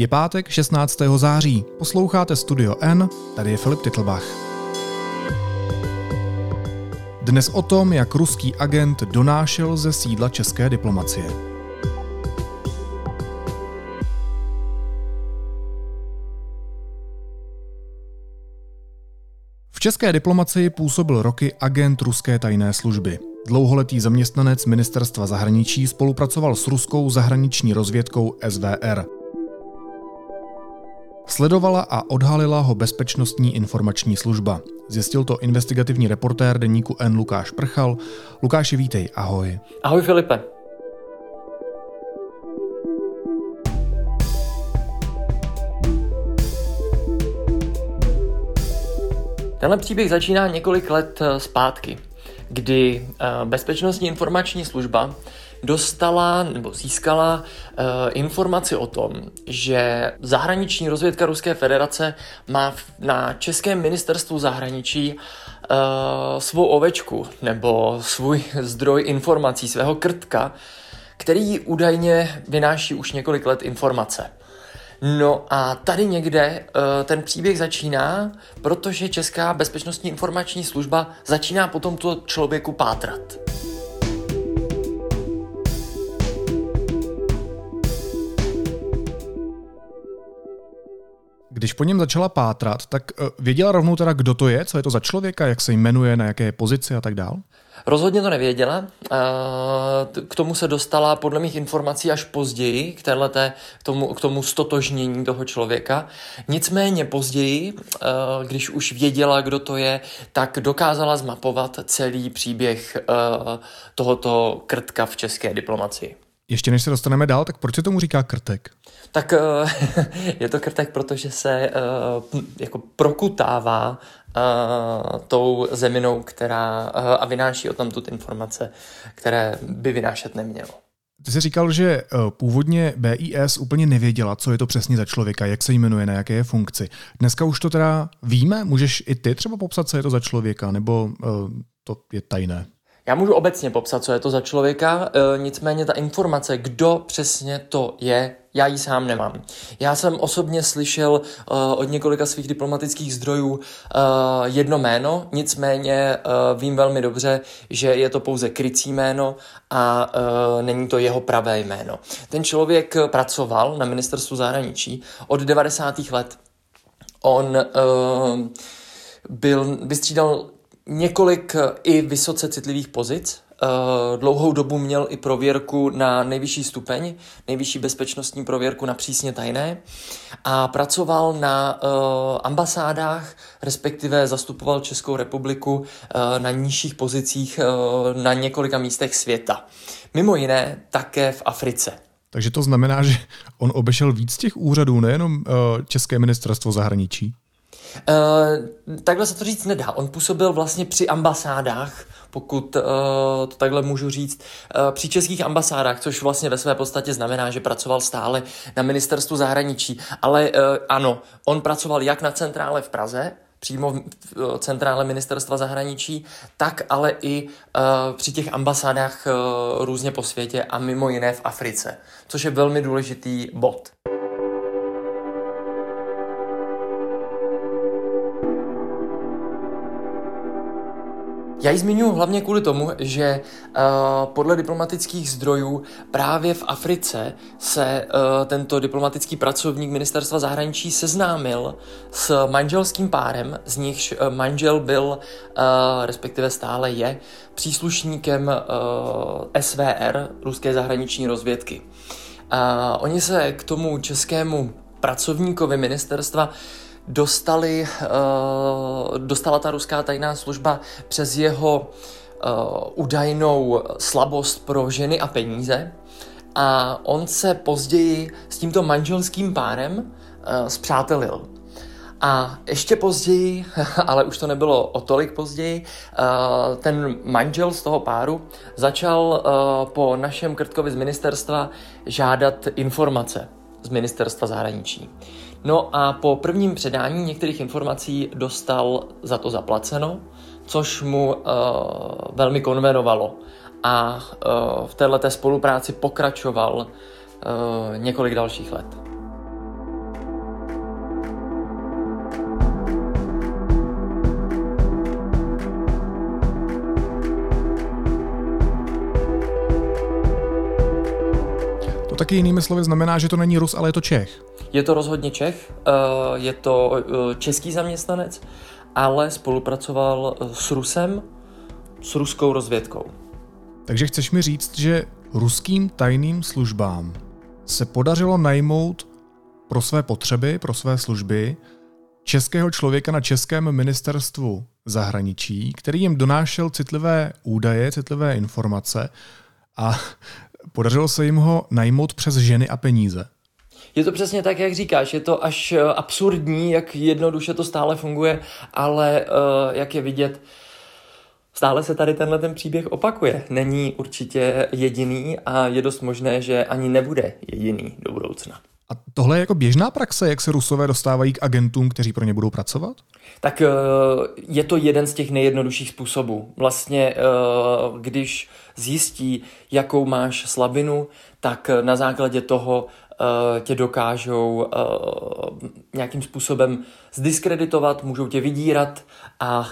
Je pátek 16. září. Posloucháte Studio N, tady je Filip Titlbach. Dnes o tom, jak ruský agent donášel ze sídla české diplomacie. V české diplomacii působil roky agent ruské tajné služby. Dlouholetý zaměstnanec ministerstva zahraničí spolupracoval s ruskou zahraniční rozvědkou SVR. Sledovala a odhalila ho Bezpečnostní informační služba. Zjistil to investigativní reportér deníku N. Lukáš Prchal. Lukáši, vítej, ahoj. Ahoj Filipe. Tenhle příběh začíná několik let eh, zpátky, kdy eh, Bezpečnostní informační služba dostala nebo získala uh, informaci o tom, že zahraniční rozvědka Ruské federace má na Českém ministerstvu zahraničí uh, svou ovečku nebo svůj zdroj informací, svého krtka, který údajně vynáší už několik let informace. No a tady někde uh, ten příběh začíná, protože Česká bezpečnostní informační služba začíná po tomto člověku pátrat. Když po něm začala pátrat, tak eh, věděla rovnou teda, kdo to je, co je to za člověka, jak se jmenuje, na jaké pozici a tak dál? Rozhodně to nevěděla. K tomu se dostala podle mých informací až později, k, téhleté, k, tomu, k tomu stotožnění toho člověka. Nicméně později, když už věděla, kdo to je, tak dokázala zmapovat celý příběh tohoto krtka v české diplomacii. Ještě než se dostaneme dál, tak proč se tomu říká krtek? Tak je to krtek, protože se jako prokutává tou zeminou, která a vynáší o tom tu informace, které by vynášet nemělo. Ty jsi říkal, že původně BIS úplně nevěděla, co je to přesně za člověka, jak se jmenuje, na jaké je funkci. Dneska už to teda víme? Můžeš i ty třeba popsat, co je to za člověka, nebo to je tajné? Já můžu obecně popsat, co je to za člověka, e, nicméně ta informace, kdo přesně to je, já ji sám nemám. Já jsem osobně slyšel e, od několika svých diplomatických zdrojů e, jedno jméno, nicméně e, vím velmi dobře, že je to pouze krycí jméno a e, není to jeho pravé jméno. Ten člověk pracoval na ministerstvu zahraničí od 90. let. On e, byl, vystřídal několik eh, i vysoce citlivých pozic. Eh, dlouhou dobu měl i prověrku na nejvyšší stupeň, nejvyšší bezpečnostní prověrku na přísně tajné a pracoval na eh, ambasádách, respektive zastupoval Českou republiku na nižších pozicích na několika místech světa. Mimo jiné také v Africe. Takže to znamená, že on obešel víc těch úřadů, nejenom České ministerstvo zahraničí? Uh, takhle se to říct nedá. On působil vlastně při ambasádách, pokud uh, to takhle můžu říct, uh, při českých ambasádách, což vlastně ve své podstatě znamená, že pracoval stále na ministerstvu zahraničí. Ale uh, ano, on pracoval jak na centrále v Praze, přímo v centrále ministerstva zahraničí, tak ale i uh, při těch ambasádách uh, různě po světě a mimo jiné v Africe, což je velmi důležitý bod. Já ji zmiňuji hlavně kvůli tomu, že uh, podle diplomatických zdrojů právě v Africe se uh, tento diplomatický pracovník ministerstva zahraničí seznámil s manželským párem, z nichž uh, manžel byl, uh, respektive stále je, příslušníkem uh, SVR, ruské zahraniční rozvědky. Uh, oni se k tomu českému pracovníkovi ministerstva uh, dostali, uh, dostala ta ruská tajná služba přes jeho uh, údajnou slabost pro ženy a peníze. A on se později s tímto manželským párem uh, zpřátelil. A ještě později, ale už to nebylo o tolik později, ten manžel z toho páru začal po našem Krtkovi z ministerstva žádat informace z ministerstva zahraničí. No a po prvním předání některých informací dostal za to zaplaceno, což mu uh, velmi konvenovalo. A uh, v této spolupráci pokračoval uh, několik dalších let. To taky jinými slovy znamená, že to není Rus, ale je to Čech. Je to rozhodně Čech, eh, je to eh, český zaměstnanec, ale spolupracoval eh, s Rusem, s ruskou rozvědkou. Takže chceš mi říct, že ruským tajným službám se podařilo najmout pro své potřeby, pro své služby českého člověka na českém ministerstvu zahraničí, který jim donášel citlivé údaje, citlivé informace a podařilo se jim ho najmout přes ženy a peníze. Je to přesně tak, jak říkáš, je to až eh, absurdní, jak jednoduše to stále funguje, ale uh, jak je vidět, Stále se tady tenhle ten příběh opakuje. Není určitě jediný a je dost možné, že ani nebude jediný do budoucna. A tohle je jako běžná praxe, jak se Rusové dostávají k agentům, kteří pro ně budou pracovat? Tak eh, je to jeden z těch nejjednodušších způsobů. Vlastně, eh, když zjistí, jakou máš slabinu, tak na základě toho eh, tě dokážou nějakým způsobem zdiskreditovat, můžou tě vydírat a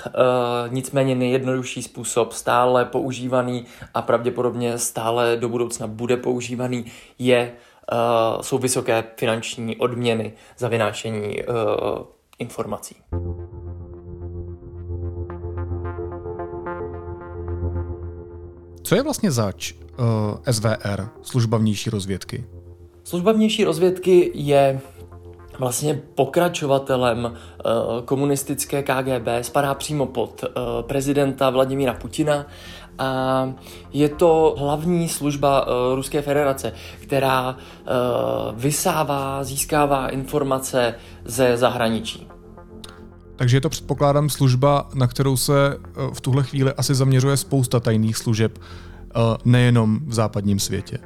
nicméně nejjednodušší způsob, stále používaný a pravděpodobně stále do budoucna bude používaný, je jsou vysoké finanční odměny za vynášení informací. Co je vlastně zač uh, eh, SVR, služba vnější rozvědky? Služba vnější rozvědky je vlastně pokračovatelem uh, komunistické KGB, spadá přímo pod uh, prezidenta Vladimíra Putina a je to hlavní služba uh, Ruské federace, která vysává, získává informace ze zahraničí. Takže je to předpokládám služba, na kterou se v tuhle chvíli asi zaměřuje spousta tajných služeb, nejenom v západním světě.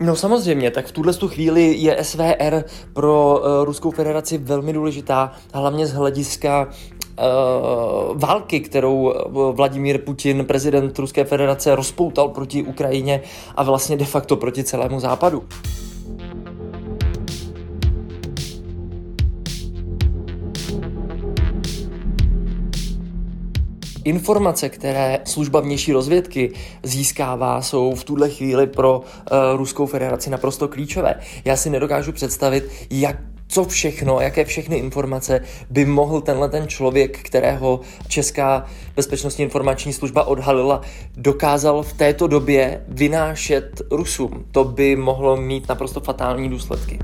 No samozřejmě, tak v tuhle chvíli je SVR pro uh, Ruskou federaci velmi důležitá, hlavně z hlediska uh, války, kterou Vladimír Putin, prezident Ruské federace, rozpoutal proti Ukrajině a vlastně de facto proti celému západu. Informace, které služba vnější rozvědky získává, jsou v tuhle chvíli pro uh, Ruskou federaci naprosto klíčové. Já si nedokážu představit, jak co všechno, jaké všechny informace by mohl tenhle ten člověk, kterého Česká bezpečnostní informační služba odhalila, dokázal v této době vynášet Rusům. To by mohlo mít naprosto fatální důsledky.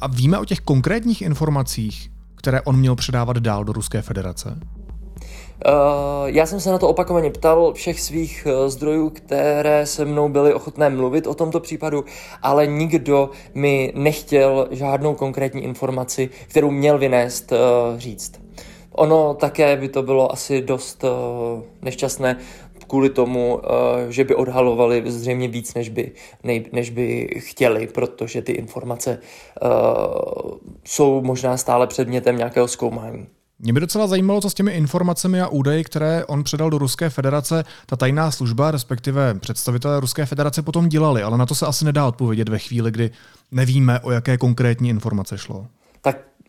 A víme o těch konkrétních informacích, které on měl předávat dál do Ruské federace? Uh, já jsem se na to opakovaně ptal všech svých uh, zdrojů, které se mnou byly ochotné mluvit o tomto případu, ale nikdo mi nechtěl žádnou konkrétní informaci, kterou měl vynést, uh, říct. Ono také by to bylo asi dost nešťastné, kvůli tomu, eh, že by odhalovali zřejmě víc, než by, než by chtěli, protože ty informace eh, jsou možná stále předmětem nějakého zkoumání. Mě by docela zajímalo, co s těmi informacemi a údaji, které on předal do Ruské federace, ta tajná služba, respektive představitelé Ruské federace potom dělali, ale na to se asi nedá odpovědět ve chvíli, kdy nevíme, o jaké konkrétní informace šlo.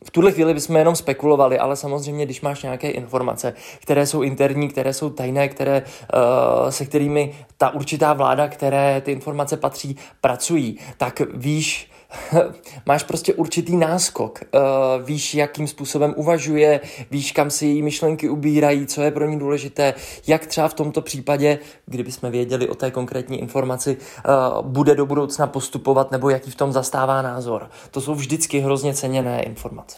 V tuhle chvíli bychom jenom spekulovali, ale samozřejmě, když máš nějaké informace, které jsou interní, které jsou tajné, které, uh, se kterými ta určitá vláda, které ty informace patří, pracují, tak víš, máš prostě určitý náskok. Uh, víš, jakým způsobem uvažuje, víš, kam si její myšlenky ubírají, co je pro ní důležité, jak třeba v tomto případě, kdyby jsme věděli o té konkrétní informaci, uh, bude do budoucna postupovat nebo jaký v tom zastává názor. To jsou vždycky hrozně ceněné informace.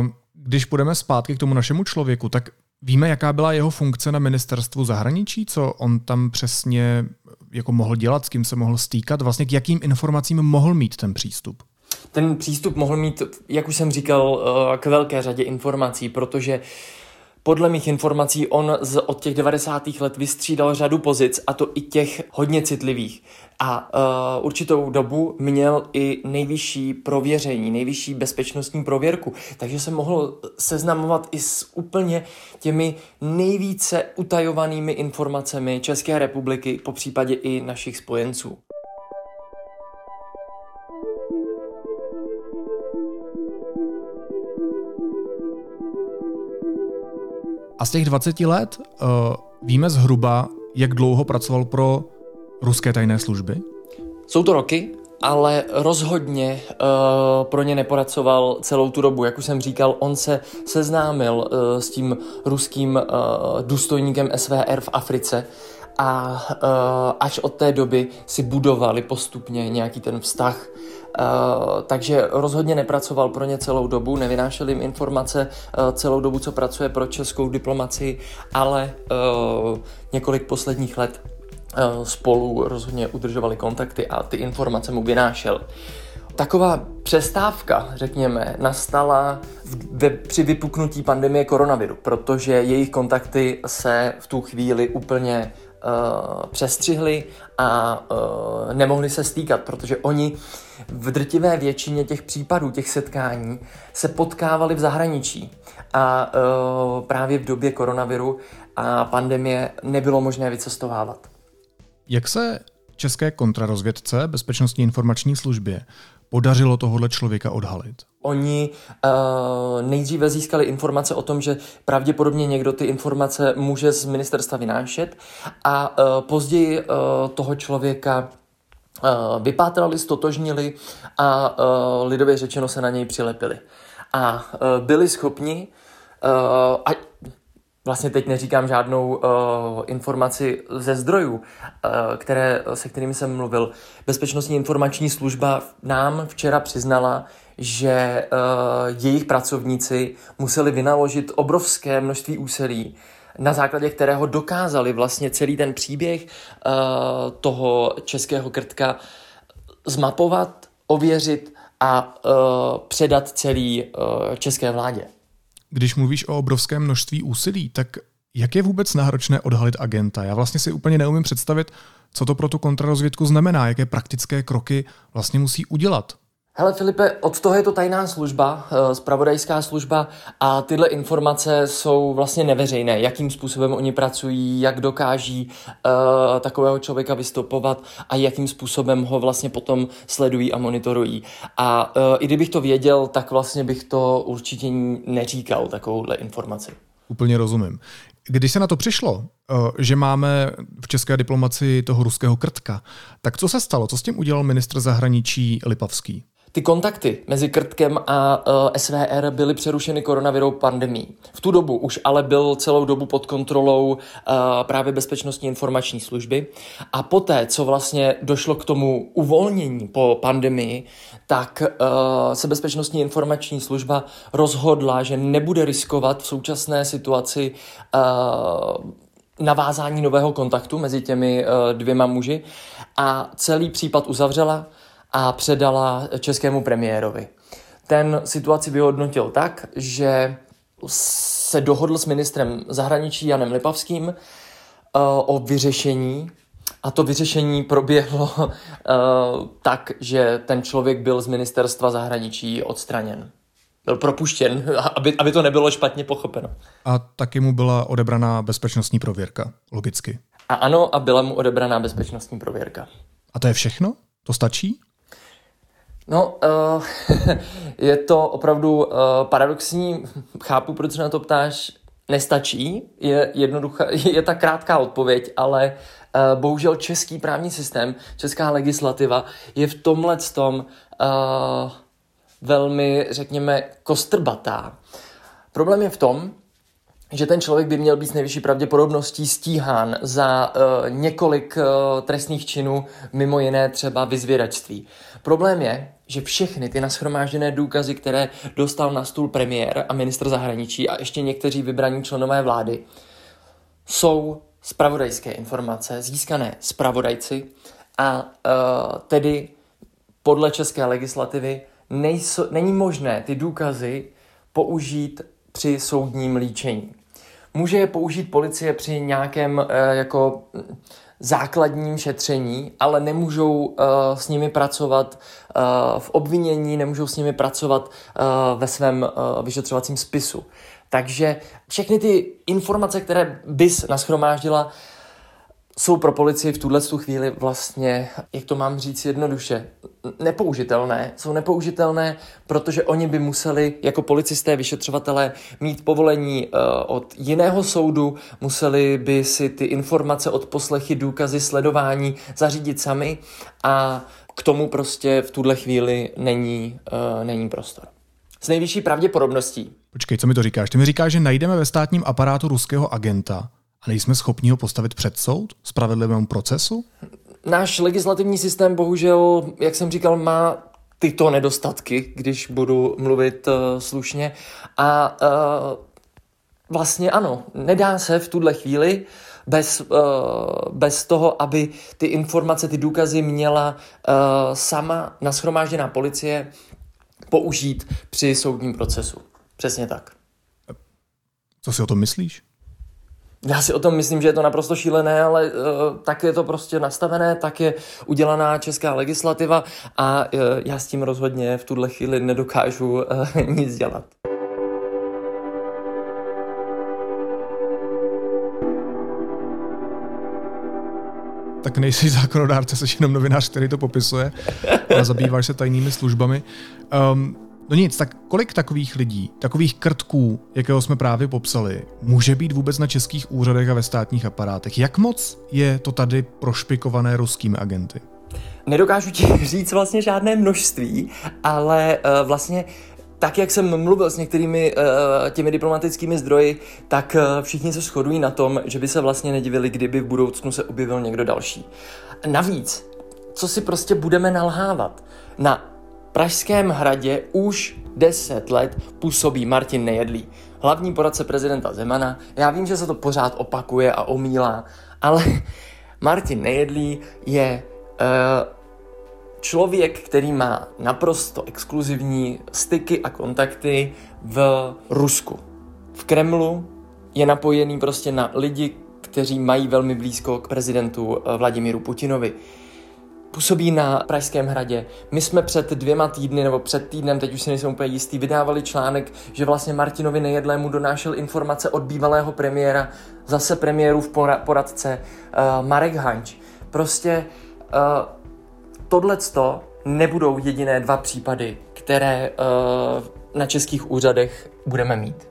Um, když půjdeme zpátky k tomu našemu člověku, tak Víme, jaká byla jeho funkce na ministerstvu zahraničí, co on tam přesně jako mohl dělat, s kým se mohl stýkat, vlastně k jakým informacím mohl mít ten přístup? Ten přístup mohl mít, jak už jsem říkal, eh, k velké řadě informací, protože podle mých informací on z, od těch 90. let vystřídal řadu pozic, a to i těch hodně citlivých. A uh, určitou dobu měl i nejvyšší prověření, nejvyšší bezpečnostní prověrku. Takže se mohl seznamovat i s úplně těmi nejvíce utajovanými informacemi České republiky, po případě i našich spojenců. A z těch 20 let uh, víme zhruba, jak dlouho pracoval pro ruské tajné služby? Jsou to roky, ale rozhodně uh, pro ně neporacoval celou tu dobu. Jak už jsem říkal, on se seznámil uh, s tím ruským uh, důstojníkem SVR v Africe a uh, až od té doby si budovali postupně nějaký ten vztah. Uh, takže rozhodně nepracoval pro ně celou dobu, nevynášel jim informace uh, celou dobu, co pracuje pro českou diplomaci, ale uh, několik posledních let uh, spolu rozhodně udržovali kontakty a ty informace mu vynášel. Taková přestávka, řekněme, nastala ve, při vypuknutí pandemie koronaviru, protože jejich kontakty se v tu chvíli úplně uh, přestřihli a uh, nemohli se stýkat, protože oni v drtivé většině těch případů, těch setkání, se potkávali v zahraničí. A uh, právě v době koronaviru a pandemie nebylo možné vycestovávat. Jak se české kontrarozvědce Bezpečnostní informační službě podařilo tohohle člověka odhalit? Oni uh, nejdříve získali informace o tom, že pravděpodobně někdo ty informace může z ministerstva vynášet a uh, později uh, toho člověka uh, vypátrali, stotožnili a uh, lidově řečeno se na něj přilepili. A uh, byli schopni, uh, a vlastně teď neříkám žádnou uh, informaci ze zdrojů, uh, které, se kterými jsem mluvil. Bezpečnostní informační služba nám včera přiznala, že uh, jejich pracovníci museli vynaložit obrovské množství úsilí, na základě kterého dokázali vlastně celý ten příběh uh, toho českého krtka zmapovat, ověřit a uh, předat celý uh, české vládě. Když mluvíš o obrovském množství úsilí, tak jak je vůbec náročné odhalit agenta? Já vlastně si úplně neumím představit, co to pro tu kontrarozvědku znamená, jaké praktické kroky vlastně musí udělat. Hele Filipe, od toho je to tajná služba, spravodajská služba a tyhle informace jsou vlastně neveřejné. Jakým způsobem oni pracují, jak dokáží uh, takového člověka vystupovat a jakým způsobem ho vlastně potom sledují a monitorují. A uh, i kdybych to věděl, tak vlastně bych to určitě neříkal, takovouhle informaci. Úplně rozumím. Když se na to přišlo, že máme v české diplomaci toho ruského krtka, tak co se stalo? Co s tím udělal ministr zahraničí Lipavský? Ty kontakty mezi Krtkem a uh, eh, SVR byly přerušeny koronavirou pandemí. V tu dobu už ale byl celou dobu pod kontrolou uh, právě bezpečnostní informační služby. A poté, co vlastně došlo k tomu uvolnění po pandemii, tak uh, se bezpečnostní informační služba rozhodla, že nebude riskovat v současné situaci navázání nového kontaktu mezi těmi dvěma muži. A celý případ uzavřela a předala českému premiérovi. Ten situaci vyhodnotil tak, že se dohodl s ministrem zahraničí Janem Lipavským uh, o vyřešení a to vyřešení proběhlo uh, tak, že ten člověk byl z ministerstva zahraničí odstraněn. Byl propuštěn, aby, aby to nebylo špatně pochopeno. A taky mu byla odebraná bezpečnostní prověrka, logicky. A ano, a byla mu odebraná bezpečnostní prověrka. A to je všechno? To stačí? No, uh, je to opravdu uh, paradoxní, chápu, proč se na to ptáš, nestačí, je jednoduchá, je ta krátká odpověď, ale uh, bohužel český právní systém, česká legislativa je v tomhle tom velmi, řekněme, kostrbatá. Problém je v tom, že ten člověk by měl být s nejvyšší pravděpodobností stíhán za uh, několik uh, trestných činů, mimo jiné třeba vyzvěračství. Problém je, že všechny ty nashromážděné důkazy, které dostal na stůl premiér a ministr zahraničí a ještě někteří vybraní členové vlády, jsou spravodajské informace získané spravodajci a uh, tedy podle české legislativy nejsou, není možné ty důkazy použít při soudním líčení. Může je použít policie při nějakém uh, jako základním šetření, ale nemůžou uh, s nimi pracovat uh, v obvinění, nemůžou s nimi pracovat uh, ve svém uh, vyšetřovacím spisu. Takže všechny ty informace, které bys naschromáždila, jsou pro policii v tuhle chvíli vlastně, jak to mám říct jednoduše, nepoužitelné. Jsou nepoužitelné, protože oni by museli jako policisté, vyšetřovatelé mít povolení uh, od jiného soudu, museli by si ty informace od poslechy, důkazy, sledování zařídit sami a k tomu prostě v tuhle chvíli není, uh, není prostor. S nejvyšší pravděpodobností. Počkej, co mi to říkáš? Ty mi říkáš, že najdeme ve státním aparátu ruského agenta a nejsme schopni ho postavit před soud? Spravedlivému procesu? Náš legislativní systém bohužel, jak jsem říkal, má tyto nedostatky, když budu mluvit uh, slušně. A uh, vlastně ano, nedá se v tuhle chvíli bez, uh, bez toho, aby ty informace, ty důkazy měla uh, sama naschromážděná policie použít při soudním procesu. Přesně tak. Co si o tom myslíš? Já si o tom myslím, že je to naprosto šílené, ale uh, tak je to prostě nastavené, tak je udělaná česká legislativa a uh, já s tím rozhodně v tuhle chvíli nedokážu uh, nic dělat. tak nejsi zákonodárce, jsi jenom novinář, který to popisuje, ale zabýváš se tajnými službami. Um, No nic, tak kolik takových lidí, takových krtků, jakého jsme právě popsali, může být vůbec na českých úřadech a ve státních aparátech? Jak moc je to tady prošpikované ruskými agenty? Nedokážu ti říct vlastně žádné množství, ale uh, vlastně tak, jak jsem mluvil s některými uh, těmi diplomatickými zdroji, tak uh, všichni se shodují na tom, že by se vlastně nedivili, kdyby v budoucnu se objevil někdo další. Navíc, co si prostě budeme nalhávat? Na Pražském hradě už 10 let působí Martin Nejedlý, hlavní poradce prezidenta Zemana. Já vím, že se to pořád opakuje a omílá, ale Martin Nejedlý je uh, člověk, který má naprosto exkluzivní styky a kontakty v Rusku. V Kremlu je napojený prostě na lidi, kteří mají velmi blízko k prezidentu eh, Vladimíru Putinovi působí na Pražském hradě. My jsme před dvěma týdny nebo před týdnem, teď už si nejsem úplně jistý, vydávali článek, že vlastně Martinovi Nejedlému donášel informace od bývalého premiéra, zase premiérův poradce uh, Marek Hanč. Prostě uh, tohleto nebudou jediné dva případy, které uh, na českých úřadech budeme mít.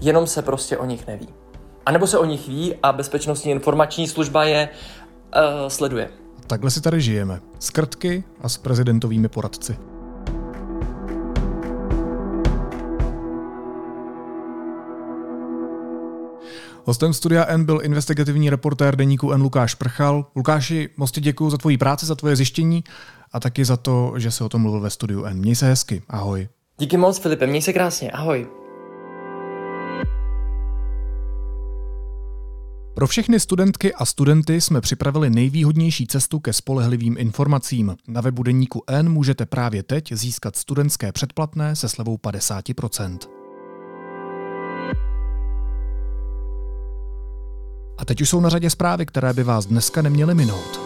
Jenom se prostě o nich neví. A nebo se o nich ví a bezpečnostní informační služba je uh, sleduje. Takhle si tady žijeme. S krtky a s prezidentovými poradci. Hostem studia N byl investigativní reportér deníku N Lukáš Prchal. Lukáši, moc ti děkuji za tvoji práci, za tvoje zjištění a taky za to, že se o tom mluvil ve studiu N. Měj se hezky. Ahoj. Díky moc, Filipe. Měj se krásně. Ahoj. Pro všechny studentky a studenty jsme připravili nejvýhodnější cestu ke spolehlivým informacím. Na webu Deníku N můžete právě teď získat studentské předplatné se slevou 50%. A teď už jsou na řadě zprávy, které by vás dneska neměly minout.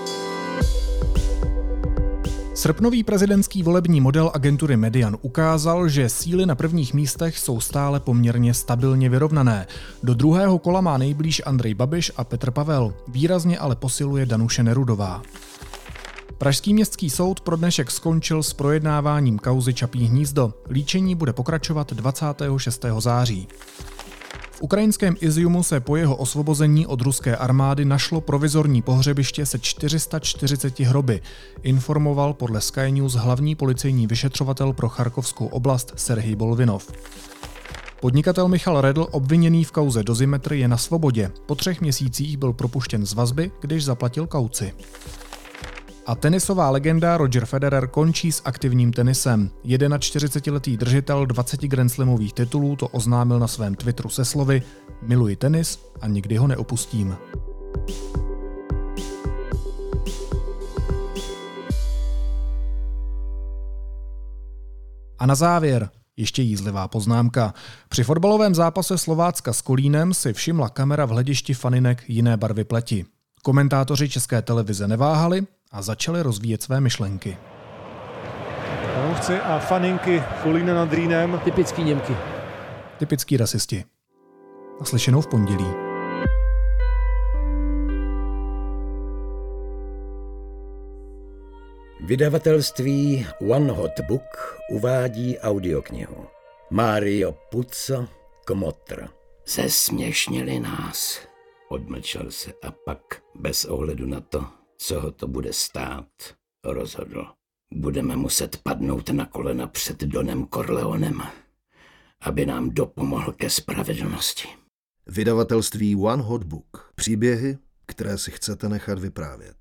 Srpnový prezidentský volební model agentury Median ukázal, že síly na prvních místech jsou stále poměrně stabilně vyrovnané. Do druhého kola má nejblíž Andrej Babiš a Petr Pavel, výrazně ale posiluje Danuše Nerudová. Pražský městský soud pro dnešek skončil s projednáváním kauzy Čapí hnízdo. Líčení bude pokračovat 26. září ukrajinském Iziumu se po jeho osvobození od ruské armády našlo provizorní pohřebiště se 440 hroby, informoval podle Sky News hlavní policejní vyšetřovatel pro Charkovskou oblast Serhij Bolvinov. Podnikatel Michal Redl, obviněný v kauze Dozimetr, je na svobodě. Po třech měsících byl propuštěn z vazby, když zaplatil kauci. A tenisová legenda Roger Federer končí s aktivním tenisem. 41-letý držitel 20 Grand Slamových titulů to oznámil na svém Twitteru se slovy Miluji tenis a nikdy ho neopustím. A na závěr ještě jízlivá poznámka. Při fotbalovém zápase Slovácka s Kolínem si všimla kamera v hledišti faninek jiné barvy pleti. Komentátoři české televize neváhali a začali rozvíjet své myšlenky. Fanoušci a faninky Kolína nad Rýnem. Typický Němky. Typický rasisti. A slyšenou v pondělí. Vydavatelství One Hot Book uvádí audioknihu Mario Puzo Kmotr. Zesměšnili nás. Odmlčel se a pak, bez ohledu na to, co ho to bude stát, rozhodl. Budeme muset padnout na kolena před Donem Corleonem, aby nám dopomohl ke spravedlnosti. Vydavatelství One Hot Book. Příběhy, které si chcete nechat vyprávět.